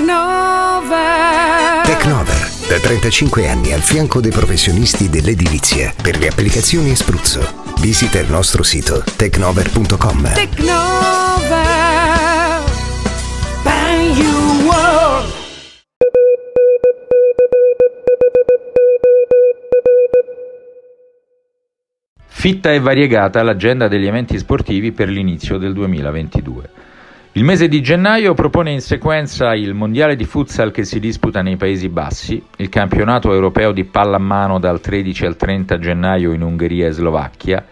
Tecnover. Tecnover, da 35 anni al fianco dei professionisti dell'edilizia per le applicazioni a spruzzo. Visita il nostro sito tecnover.com. Tecnover. Bang you world. Fitta e variegata l'agenda degli eventi sportivi per l'inizio del 2022. Il mese di gennaio propone in sequenza il mondiale di futsal che si disputa nei Paesi Bassi, il campionato europeo di pallamano dal 13 al 30 gennaio in Ungheria e Slovacchia,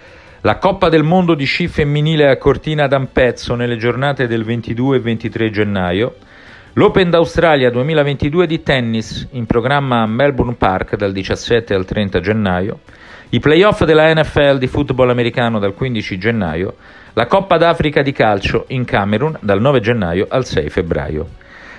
la Coppa del Mondo di sci femminile a Cortina d'Ampezzo nelle giornate del 22 e 23 gennaio, l'Open d'Australia 2022 di tennis in programma a Melbourne Park dal 17 al 30 gennaio, i playoff della NFL di football americano dal 15 gennaio, la Coppa d'Africa di calcio in Camerun dal 9 gennaio al 6 febbraio.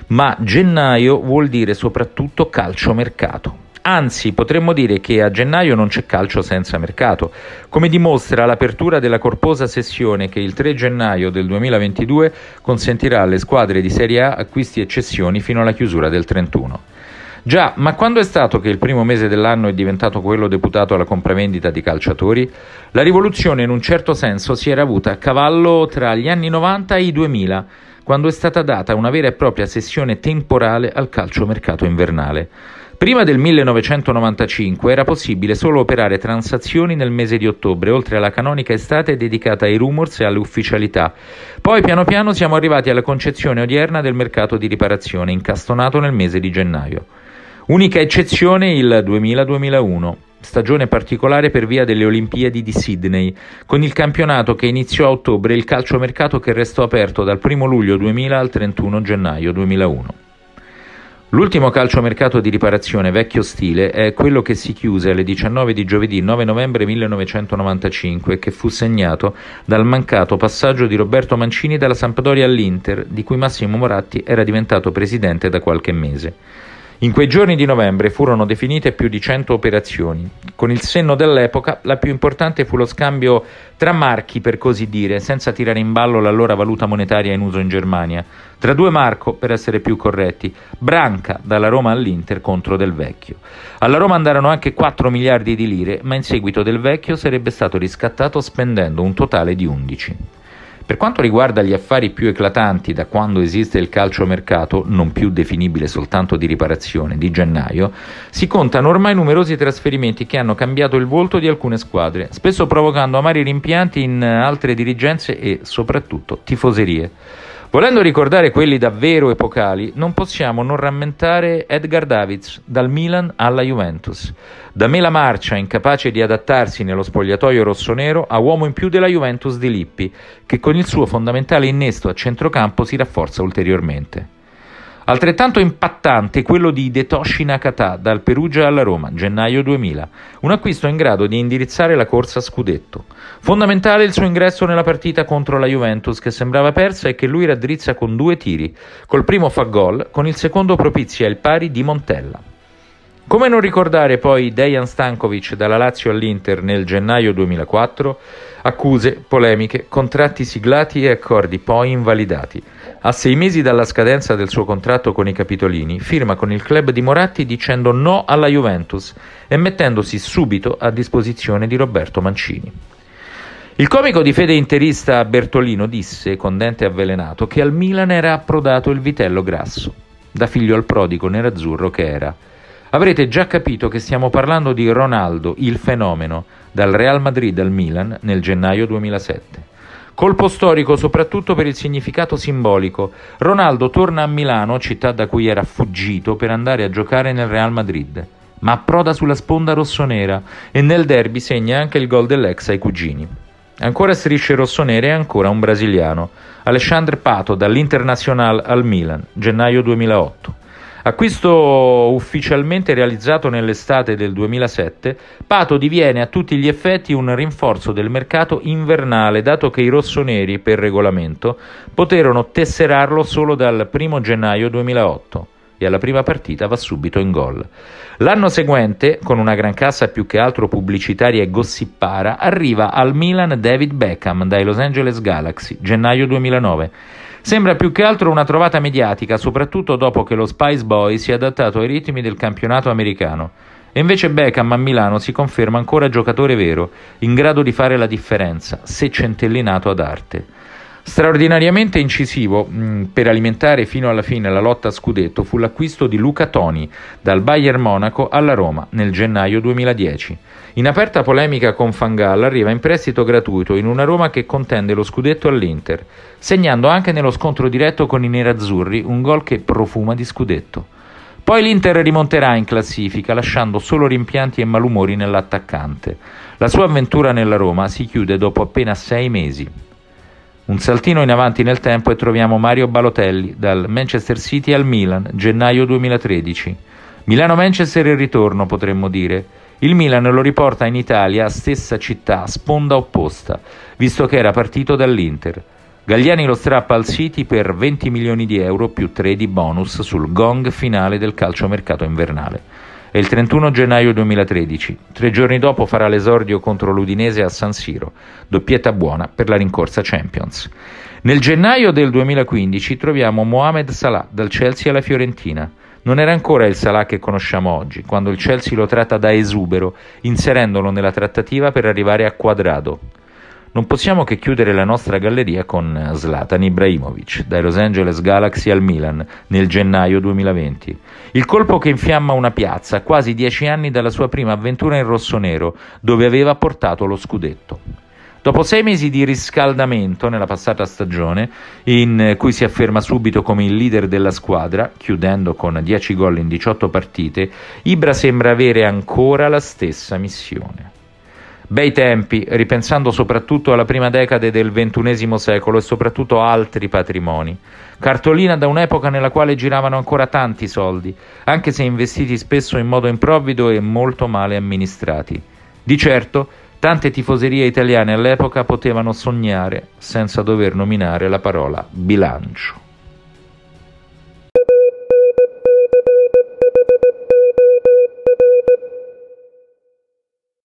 Ma gennaio vuol dire soprattutto calcio mercato. Anzi, potremmo dire che a gennaio non c'è calcio senza mercato, come dimostra l'apertura della corposa sessione che il 3 gennaio del 2022 consentirà alle squadre di Serie A acquisti e cessioni fino alla chiusura del 31. Già, ma quando è stato che il primo mese dell'anno è diventato quello deputato alla compravendita di calciatori? La rivoluzione in un certo senso si era avuta a cavallo tra gli anni 90 e i 2000, quando è stata data una vera e propria sessione temporale al calciomercato invernale. Prima del 1995 era possibile solo operare transazioni nel mese di ottobre, oltre alla canonica estate dedicata ai rumors e alle ufficialità. Poi piano piano siamo arrivati alla concezione odierna del mercato di riparazione, incastonato nel mese di gennaio. Unica eccezione il 2000-2001, stagione particolare per via delle Olimpiadi di Sydney, con il campionato che iniziò a ottobre e il calciomercato che restò aperto dal 1 luglio 2000 al 31 gennaio 2001. L'ultimo calciomercato di riparazione vecchio stile è quello che si chiuse alle 19 di giovedì 9 novembre 1995 e che fu segnato dal mancato passaggio di Roberto Mancini dalla Sampdoria all'Inter, di cui Massimo Moratti era diventato presidente da qualche mese. In quei giorni di novembre furono definite più di 100 operazioni. Con il senno dell'epoca, la più importante fu lo scambio tra marchi, per così dire, senza tirare in ballo l'allora valuta monetaria in uso in Germania, tra due marco, per essere più corretti, Branca dalla Roma all'Inter contro Del Vecchio. Alla Roma andarono anche 4 miliardi di lire, ma in seguito Del Vecchio sarebbe stato riscattato spendendo un totale di 11. Per quanto riguarda gli affari più eclatanti da quando esiste il calciomercato, non più definibile soltanto di riparazione, di gennaio, si contano ormai numerosi trasferimenti che hanno cambiato il volto di alcune squadre, spesso provocando amari rimpianti in altre dirigenze e soprattutto tifoserie. Volendo ricordare quelli davvero epocali, non possiamo non rammentare Edgar Davids, dal Milan alla Juventus. Da Mela Marcia, incapace di adattarsi nello spogliatoio rossonero, a uomo in più della Juventus di Lippi, che con il suo fondamentale innesto a centrocampo si rafforza ulteriormente. Altrettanto impattante quello di Detoshi Nakata dal Perugia alla Roma, gennaio 2000, un acquisto in grado di indirizzare la corsa a scudetto. Fondamentale il suo ingresso nella partita contro la Juventus che sembrava persa e che lui raddrizza con due tiri. Col primo fa gol, con il secondo propizia il pari di Montella. Come non ricordare poi Dejan Stankovic dalla Lazio all'Inter nel gennaio 2004? Accuse, polemiche, contratti siglati e accordi poi invalidati. A sei mesi dalla scadenza del suo contratto con i Capitolini, firma con il club di Moratti dicendo no alla Juventus e mettendosi subito a disposizione di Roberto Mancini. Il comico di fede interista Bertolino disse, con dente avvelenato, che al Milan era approdato il vitello grasso, da figlio al prodigo nerazzurro che era. Avrete già capito che stiamo parlando di Ronaldo, il fenomeno, dal Real Madrid al Milan nel gennaio 2007. Colpo storico soprattutto per il significato simbolico. Ronaldo torna a Milano, città da cui era fuggito, per andare a giocare nel Real Madrid, ma approda sulla sponda rossonera e nel derby segna anche il gol dell'ex ai cugini. Ancora strisce rossonere e ancora un brasiliano, Alexandre Pato dall'Internacional al Milan, gennaio 2008. Acquisto ufficialmente realizzato nell'estate del 2007, Pato diviene a tutti gli effetti un rinforzo del mercato invernale, dato che i rossoneri, per regolamento, poterono tesserarlo solo dal 1 gennaio 2008 e alla prima partita va subito in gol. L'anno seguente, con una gran cassa più che altro pubblicitaria e gossipara, arriva al Milan David Beckham dai Los Angeles Galaxy, gennaio 2009. Sembra più che altro una trovata mediatica, soprattutto dopo che lo Spice Boy si è adattato ai ritmi del campionato americano. E invece Beckham a Milano si conferma ancora giocatore vero, in grado di fare la differenza, se centellinato ad arte. Straordinariamente incisivo mm, per alimentare fino alla fine la lotta a scudetto fu l'acquisto di Luca Toni dal Bayern Monaco alla Roma nel gennaio 2010. In aperta polemica con Fangal arriva in prestito gratuito in una Roma che contende lo scudetto all'Inter, segnando anche nello scontro diretto con i nerazzurri un gol che profuma di scudetto. Poi l'Inter rimonterà in classifica lasciando solo rimpianti e malumori nell'attaccante. La sua avventura nella Roma si chiude dopo appena sei mesi. Un saltino in avanti nel tempo e troviamo Mario Balotelli dal Manchester City al Milan, gennaio 2013. Milano-Manchester il ritorno, potremmo dire. Il Milan lo riporta in Italia, stessa città, sponda opposta, visto che era partito dall'Inter. Gagliani lo strappa al City per 20 milioni di euro più 3 di bonus sul gong finale del calciomercato invernale. È il 31 gennaio 2013. Tre giorni dopo farà l'esordio contro l'Udinese a San Siro, doppietta buona per la rincorsa Champions. Nel gennaio del 2015 troviamo Mohamed Salah dal Chelsea alla Fiorentina. Non era ancora il Salah che conosciamo oggi, quando il Chelsea lo tratta da esubero, inserendolo nella trattativa per arrivare a quadrado non possiamo che chiudere la nostra galleria con Zlatan Ibrahimovic, dai Los Angeles Galaxy al Milan nel gennaio 2020. Il colpo che infiamma una piazza quasi dieci anni dalla sua prima avventura in rossonero, dove aveva portato lo scudetto. Dopo sei mesi di riscaldamento nella passata stagione, in cui si afferma subito come il leader della squadra, chiudendo con 10 gol in 18 partite, Ibra sembra avere ancora la stessa missione. Bei tempi, ripensando soprattutto alla prima decade del XXI secolo e soprattutto altri patrimoni. Cartolina da un'epoca nella quale giravano ancora tanti soldi, anche se investiti spesso in modo improvvido e molto male amministrati. Di certo, tante tifoserie italiane all'epoca potevano sognare senza dover nominare la parola bilancio.